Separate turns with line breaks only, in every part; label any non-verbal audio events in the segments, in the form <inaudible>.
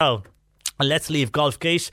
Oh, and let's leave Golfgate.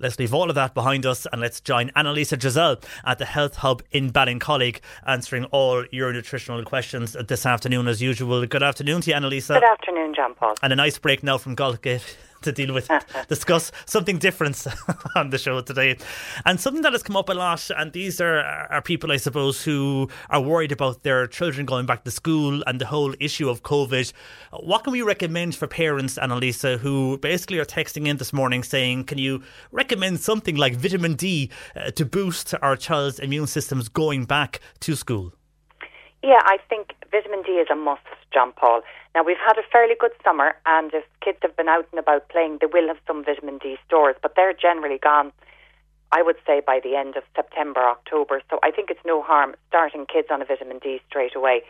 Let's leave all of that behind us and let's join Annalisa Giselle at the Health Hub in Ballincollig answering all your nutritional questions this afternoon as usual. Good afternoon to you, Annalisa.
Good afternoon, John Paul.
And a nice break now from Golfgate to deal with, <laughs> discuss something different <laughs> on the show today. And something that has come up a lot, and these are, are people, I suppose, who are worried about their children going back to school and the whole issue of COVID. What can we recommend for parents, Annalisa, who basically are texting in this morning saying, can you recommend something like vitamin D uh, to boost our child's immune systems going back to school?
Yeah, I think vitamin D is a must, John Paul. Now, we've had a fairly good summer, and if kids have been out and about playing, they will have some vitamin D stores, but they're generally gone, I would say, by the end of September, October. So I think it's no harm starting kids on a vitamin D straight away.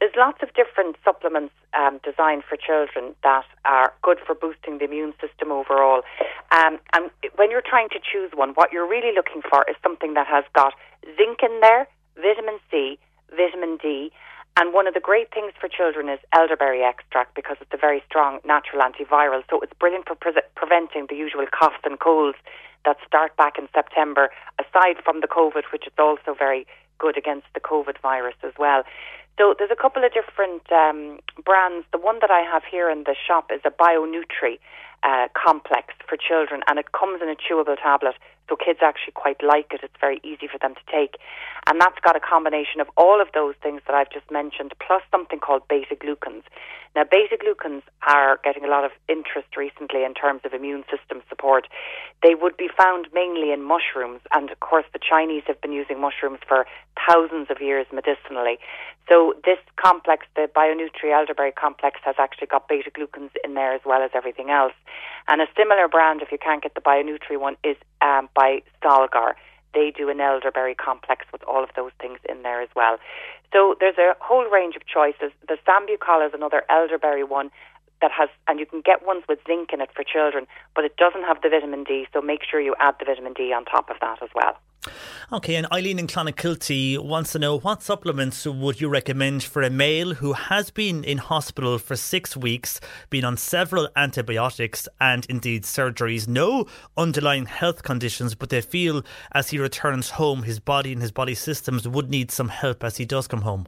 There's lots of different supplements um, designed for children that are good for boosting the immune system overall. Um, and when you're trying to choose one, what you're really looking for is something that has got zinc in there, vitamin C, vitamin D, and one of the great things for children is elderberry extract because it's a very strong natural antiviral. So it's brilliant for pre- preventing the usual coughs and colds that start back in September, aside from the COVID, which is also very good against the COVID virus as well. So there's a couple of different um, brands. The one that I have here in the shop is a BioNutri uh, complex for children, and it comes in a chewable tablet. So kids actually quite like it. It's very easy for them to take. And that's got a combination of all of those things that I've just mentioned, plus something called beta glucans. Now, beta glucans are getting a lot of interest recently in terms of immune system support. They would be found mainly in mushrooms, and of course, the Chinese have been using mushrooms for thousands of years medicinally. So, this complex, the BioNutri elderberry complex, has actually got beta glucans in there as well as everything else. And a similar brand, if you can't get the BioNutri one, is um, by Solgar. They do an elderberry complex with all of those things in there as well. So there's a whole range of choices. The Sambucol is another elderberry one that has, and you can get ones with zinc in it for children, but it doesn't have the vitamin D, so make sure you add the vitamin D on top of that as well.
Okay, and Eileen in Clonakilty wants to know what supplements would you recommend for a male who has been in hospital for six weeks, been on several antibiotics and indeed surgeries, no underlying health conditions, but they feel as he returns home, his body and his body systems would need some help as he does come home?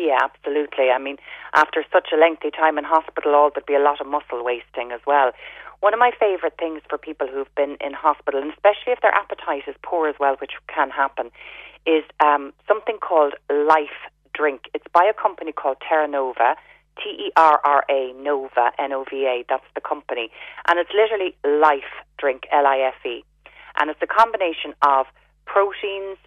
Yeah, absolutely. I mean, after such a lengthy time in hospital, all there'd be a lot of muscle wasting as well. One of my favourite things for people who've been in hospital, and especially if their appetite is poor as well, which can happen, is um, something called Life Drink. It's by a company called Terra Nova. T E R R A Nova, N O V A, that's the company. And it's literally life drink, L I F E. And it's a combination of proteins,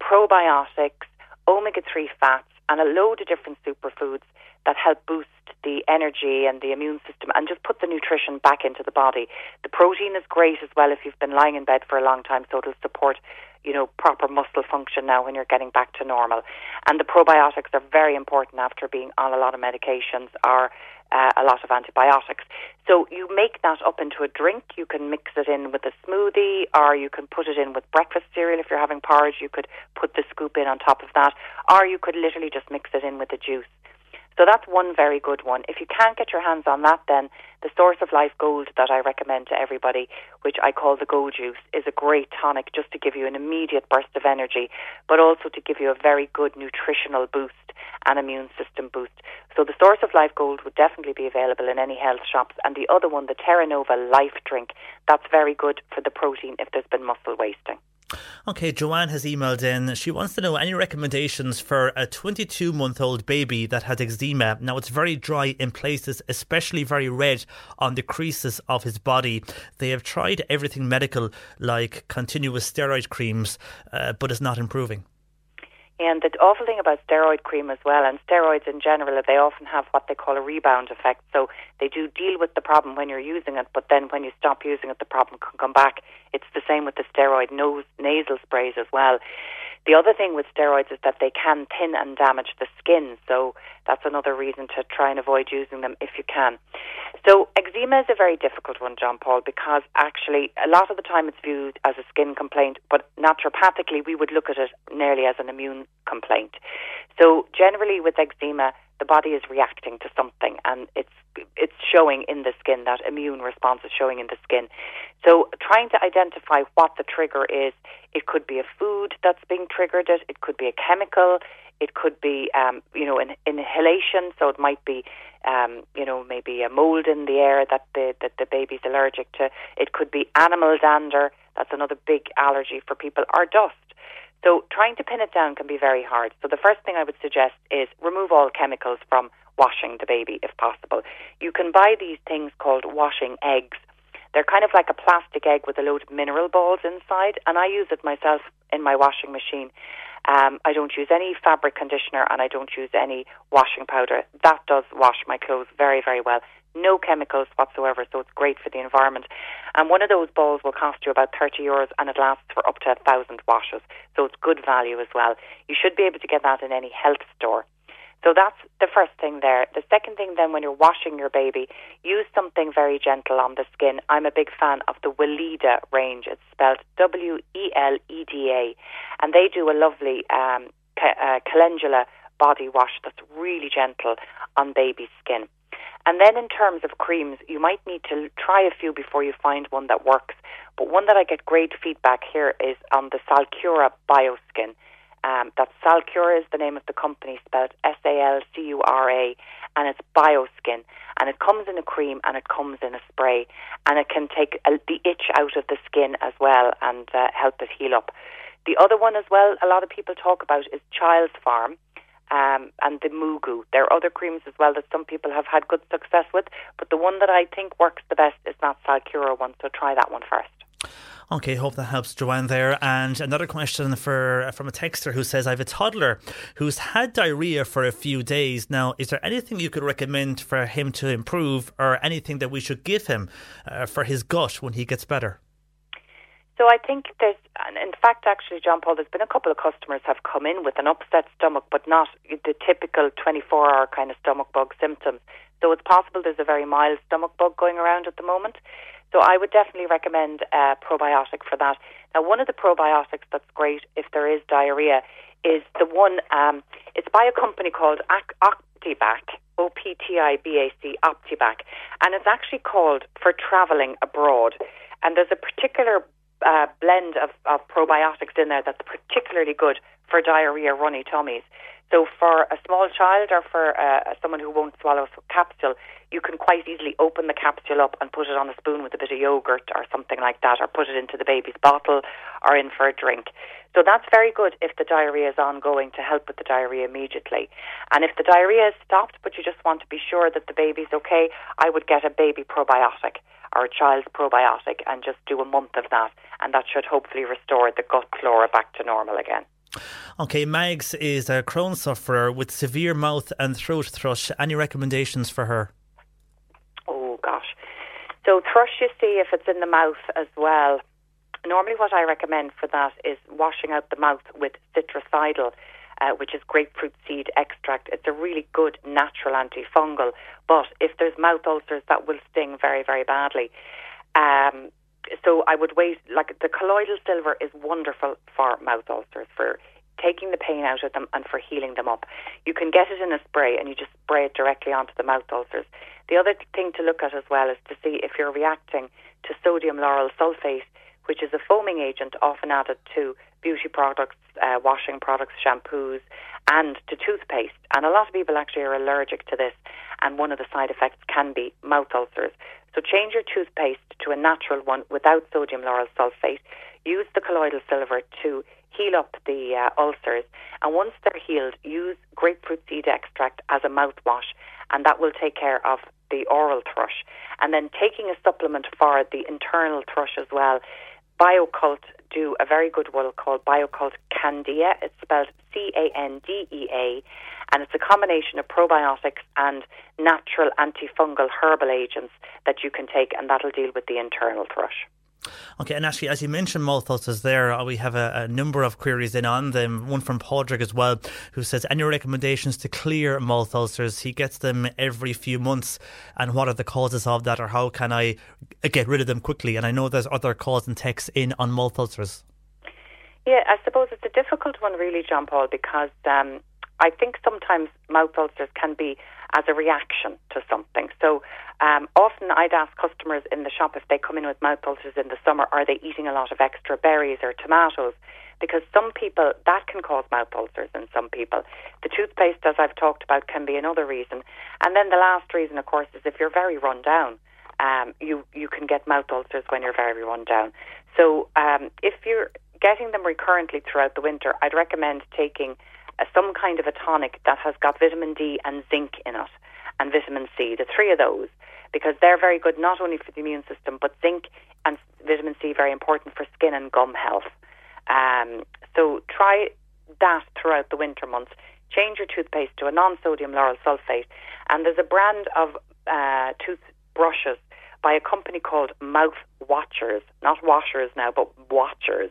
probiotics, omega 3 fats, and a load of different superfoods that help boost the energy and the immune system and just put the nutrition back into the body. The protein is great as well if you've been lying in bed for a long time, so it'll support, you know, proper muscle function now when you're getting back to normal. And the probiotics are very important after being on a lot of medications or uh, a lot of antibiotics. So you make that up into a drink. You can mix it in with a smoothie, or you can put it in with breakfast cereal. If you're having porridge, you could put the scoop in on top of that, or you could literally just mix it in with the juice. So that's one very good one. If you can't get your hands on that, then the Source of Life Gold that I recommend to everybody, which I call the Gold Juice, is a great tonic just to give you an immediate burst of energy, but also to give you a very good nutritional boost and immune system boost. So the Source of Life Gold would definitely be available in any health shops. And the other one, the Terra Nova Life Drink, that's very good for the protein if there's been muscle wasting.
Okay, Joanne has emailed in. She wants to know any recommendations for a 22 month old baby that has eczema. Now, it's very dry in places, especially very red on the creases of his body. They have tried everything medical, like continuous steroid creams, uh, but it's not improving.
And the awful thing about steroid cream as well, and steroids in general, they often have what they call a rebound effect. So they do deal with the problem when you're using it, but then when you stop using it, the problem can come back. It's the same with the steroid nose nasal sprays as well. The other thing with steroids is that they can thin and damage the skin, so that's another reason to try and avoid using them if you can. So, eczema is a very difficult one, John Paul, because actually a lot of the time it's viewed as a skin complaint, but naturopathically we would look at it nearly as an immune complaint. So, generally with eczema, the body is reacting to something and it's it's showing in the skin that immune response is showing in the skin so trying to identify what the trigger is it could be a food that's being triggered it it could be a chemical it could be um, you know an inhalation so it might be um, you know maybe a mold in the air that the that the baby's allergic to it could be animal dander that's another big allergy for people or dust so trying to pin it down can be very hard. So the first thing I would suggest is remove all chemicals from washing the baby if possible. You can buy these things called washing eggs. They're kind of like a plastic egg with a load of mineral balls inside, and I use it myself in my washing machine. Um, I don't use any fabric conditioner and I don't use any washing powder. That does wash my clothes very, very well no chemicals whatsoever, so it's great for the environment. And one of those balls will cost you about 30 euros and it lasts for up to a thousand washes, so it's good value as well. You should be able to get that in any health store. So that's the first thing there. The second thing then when you're washing your baby, use something very gentle on the skin. I'm a big fan of the Weleda range. It's spelled W E L E D A. And they do a lovely um, uh, calendula body wash that's really gentle on baby skin. And then in terms of creams, you might need to try a few before you find one that works. But one that I get great feedback here is on the Salcura Bioskin. Um, that Salcura is the name of the company, spelled S A L C U R A, and it's Bioskin. And it comes in a cream and it comes in a spray, and it can take a, the itch out of the skin as well and uh, help it heal up. The other one as well, a lot of people talk about is Child's Farm um, and the MooGoo. There are other creams as well that some people have had good success with, but the one that I think works the best is not Salcura one, so try that one first.
Okay, hope that helps Joanne there. And another question for from a texter who says, I have a toddler who's had diarrhea for a few days. Now, is there anything you could recommend for him to improve or anything that we should give him uh, for his gut when he gets better?
So I think there's, in fact, actually, John Paul, there's been a couple of customers have come in with an upset stomach, but not the typical 24-hour kind of stomach bug symptoms. So it's possible there's a very mild stomach bug going around at the moment. So I would definitely recommend a probiotic for that. Now, one of the probiotics that's great if there is diarrhea is the one. Um, it's by a company called Optibac. O P T I B A C Optibac, and it's actually called for traveling abroad. And there's a particular uh, blend of, of probiotics in there that's particularly good for diarrhea, runny tummies. So for a small child or for uh, someone who won't swallow a capsule, you can quite easily open the capsule up and put it on a spoon with a bit of yogurt or something like that, or put it into the baby's bottle or in for a drink. So that's very good if the diarrhea is ongoing to help with the diarrhea immediately. And if the diarrhea is stopped, but you just want to be sure that the baby's okay, I would get a baby probiotic or a child's probiotic and just do a month of that, and that should hopefully restore the gut flora back to normal again.
Okay, Mags is a Crohn sufferer with severe mouth and throat thrush. Any recommendations for her?
Oh gosh. So thrush you see if it's in the mouth as well. Normally what I recommend for that is washing out the mouth with citricidal uh, which is grapefruit seed extract. It's a really good natural antifungal, but if there's mouth ulcers, that will sting very, very badly. Um, so I would wait, like the colloidal silver is wonderful for mouth ulcers, for taking the pain out of them and for healing them up. You can get it in a spray and you just spray it directly onto the mouth ulcers. The other thing to look at as well is to see if you're reacting to sodium lauryl sulfate, which is a foaming agent often added to beauty products, uh, washing products, shampoos, and to toothpaste. And a lot of people actually are allergic to this, and one of the side effects can be mouth ulcers. So change your toothpaste to a natural one without sodium lauryl sulfate. Use the colloidal silver to heal up the uh, ulcers. And once they're healed, use grapefruit seed extract as a mouthwash, and that will take care of the oral thrush. And then taking a supplement for the internal thrush as well. Bio-Kult do a very good one called Bio-Kult Candea. It's spelled C A N D E A, and it's a combination of probiotics and natural antifungal herbal agents that you can take, and that'll deal with the internal thrush.
Okay, and actually, as you mentioned ulcers there, uh, we have a, a, number of queries in on them. One from Padraig as well, who says, Any recommendations to clear mouth ulcers? He gets them every few months, and what are the causes of that, or how can I get rid of them quickly? And I know there's other calls and texts in on mouth ulcers.
Yeah, I suppose it's a difficult one, really, John Paul, because um, I think sometimes mouth ulcers can be as a reaction to something. So um, often I'd ask customers in the shop if they come in with mouth ulcers in the summer, are they eating a lot of extra berries or tomatoes? Because some people, that can cause mouth ulcers in some people. The toothpaste, as I've talked about, can be another reason. And then the last reason, of course, is if you're very run down. Um, you you can get mouth ulcers when you're very run down. So um, if you're getting them recurrently throughout the winter, I'd recommend taking some kind of a tonic that has got vitamin D and zinc in it, and vitamin C. The three of those because they're very good not only for the immune system, but zinc and vitamin C very important for skin and gum health. Um, so try that throughout the winter months. Change your toothpaste to a non-sodium lauryl sulfate, and there's a brand of uh, toothbrushes by a company called Mouth Watchers, not washers now, but Watchers.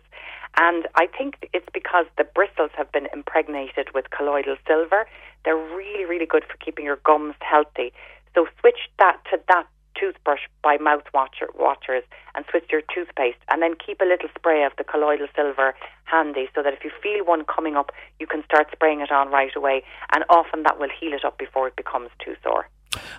And I think it's because the bristles have been impregnated with colloidal silver. They're really, really good for keeping your gums healthy. So switch that to that toothbrush by mouth watcher, watchers and switch your toothpaste and then keep a little spray of the colloidal silver handy so that if you feel one coming up you can start spraying it on right away and often that will heal it up before it becomes too sore.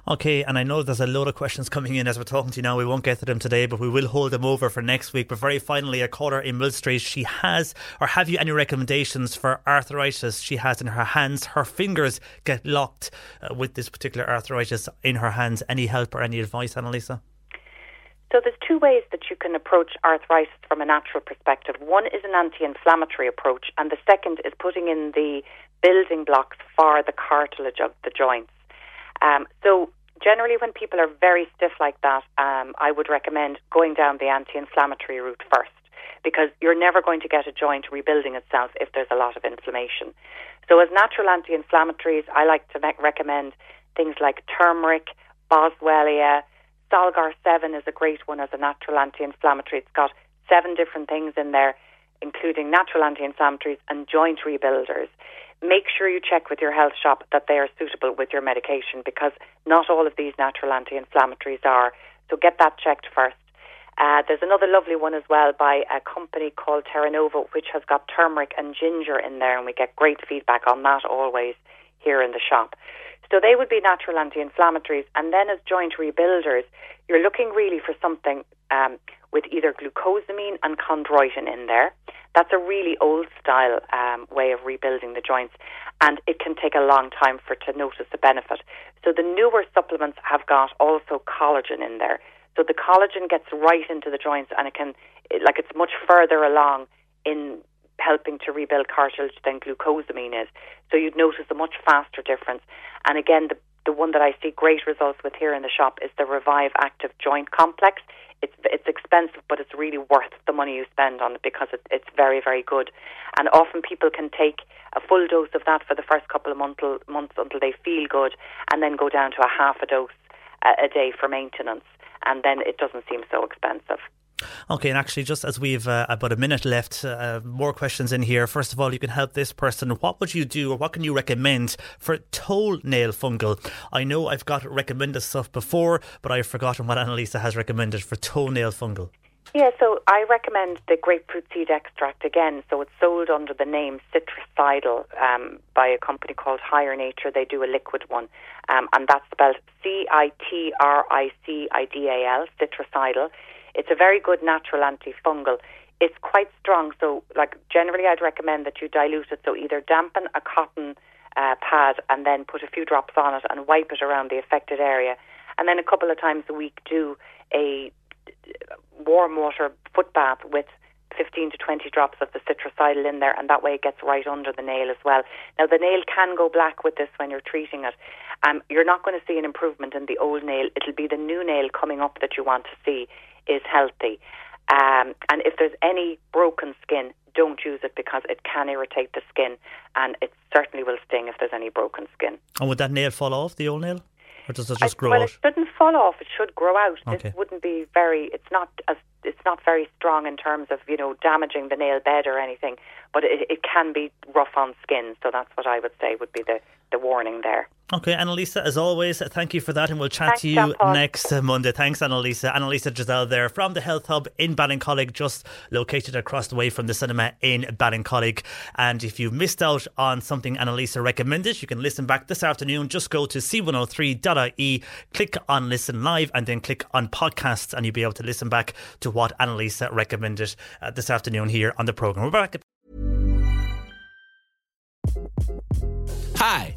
Okay, and I know there's a load of questions coming in as we're talking to you now. We won't get to them today, but we will hold them over for next week. But very finally, a caller in Mill Street, she has, or have you any recommendations for arthritis she has in her hands? Her fingers get locked uh, with this particular arthritis in her hands. Any help or any advice, Annalisa?
So there's two ways that you can approach arthritis from a natural perspective. One is an anti-inflammatory approach, and the second is putting in the building blocks for the cartilage of the joints. Um, so generally, when people are very stiff like that, um, I would recommend going down the anti-inflammatory route first because you're never going to get a joint rebuilding itself if there's a lot of inflammation. So, as natural anti-inflammatories, I like to recommend things like turmeric, boswellia, Solgar 7 is a great one as a natural anti-inflammatory. It's got seven different things in there, including natural anti-inflammatories and joint rebuilders make sure you check with your health shop that they are suitable with your medication because not all of these natural anti inflammatories are. So get that checked first. Uh, there's another lovely one as well by a company called Terranova, which has got turmeric and ginger in there, and we get great feedback on that always here in the shop. So they would be natural anti-inflammatories, and then as joint rebuilders, you're looking really for something um, with either glucosamine and chondroitin in there. That's a really old style um, way of rebuilding the joints, and it can take a long time for to notice the benefit. So the newer supplements have got also collagen in there. So the collagen gets right into the joints, and it can, like, it's much further along in helping to rebuild cartilage than glucosamine is. So you'd notice a much faster difference. And again, the the one that I see great results with here in the shop is the Revive Active Joint Complex it's it's expensive, but it's really worth the money you spend on it because it, it's very very good. And often people can take a full dose of that for the first couple of month, months until they feel good, and then go down to a half a dose a, a day for maintenance, and then it doesn't seem so expensive.
Okay, and actually, just as we've uh, about a minute left, uh, more questions in here. First of all, you can help this person. What would you do, or what can you recommend for toenail fungal? I know I've got recommended stuff before, but I've forgotten what Annalisa has recommended for toenail fungal.
Yeah, so I recommend the grapefruit seed extract again. So it's sold under the name Citricidal um, by a company called Higher Nature. They do a liquid one, um, and that's spelled C I T R I C I D A L, Citricidal. It's a very good natural antifungal. It's quite strong, so like generally, I'd recommend that you dilute it. So either dampen a cotton uh, pad and then put a few drops on it and wipe it around the affected area, and then a couple of times a week do a warm water foot bath with 15 to 20 drops of the citricidal in there, and that way it gets right under the nail as well. Now, the nail can go black with this when you're treating it. Um, you're not going to see an improvement in the old nail. It'll be the new nail coming up that you want to see is healthy. Um, and if there's any broken skin, don't use it because it can irritate the skin, and it certainly will sting if there's any broken skin.
And would that nail fall off, the old nail? Or does it just
I,
grow
well,
out?
it shouldn't fall off. It should grow out.
Okay.
This wouldn't be very. It's not as. It's not very strong in terms of you know damaging the nail bed or anything, but it, it can be rough on skin. So that's what I would say would be the the warning there.
Okay, Annalisa, as always, thank you for that, and we'll chat
Thanks,
to you
Jean-Paul.
next uh, Monday. Thanks, Annalisa. Annalisa Giselle there from the Health Hub in Ballincollig, just located across the way from the cinema in Ballincollig. And if you missed out on something Annalisa recommended, you can listen back this afternoon. Just go to c103.ie, click on Listen Live, and then click on Podcasts, and you'll be able to listen back to what Annalisa recommended uh, this afternoon here on the programme. We're back
Hi,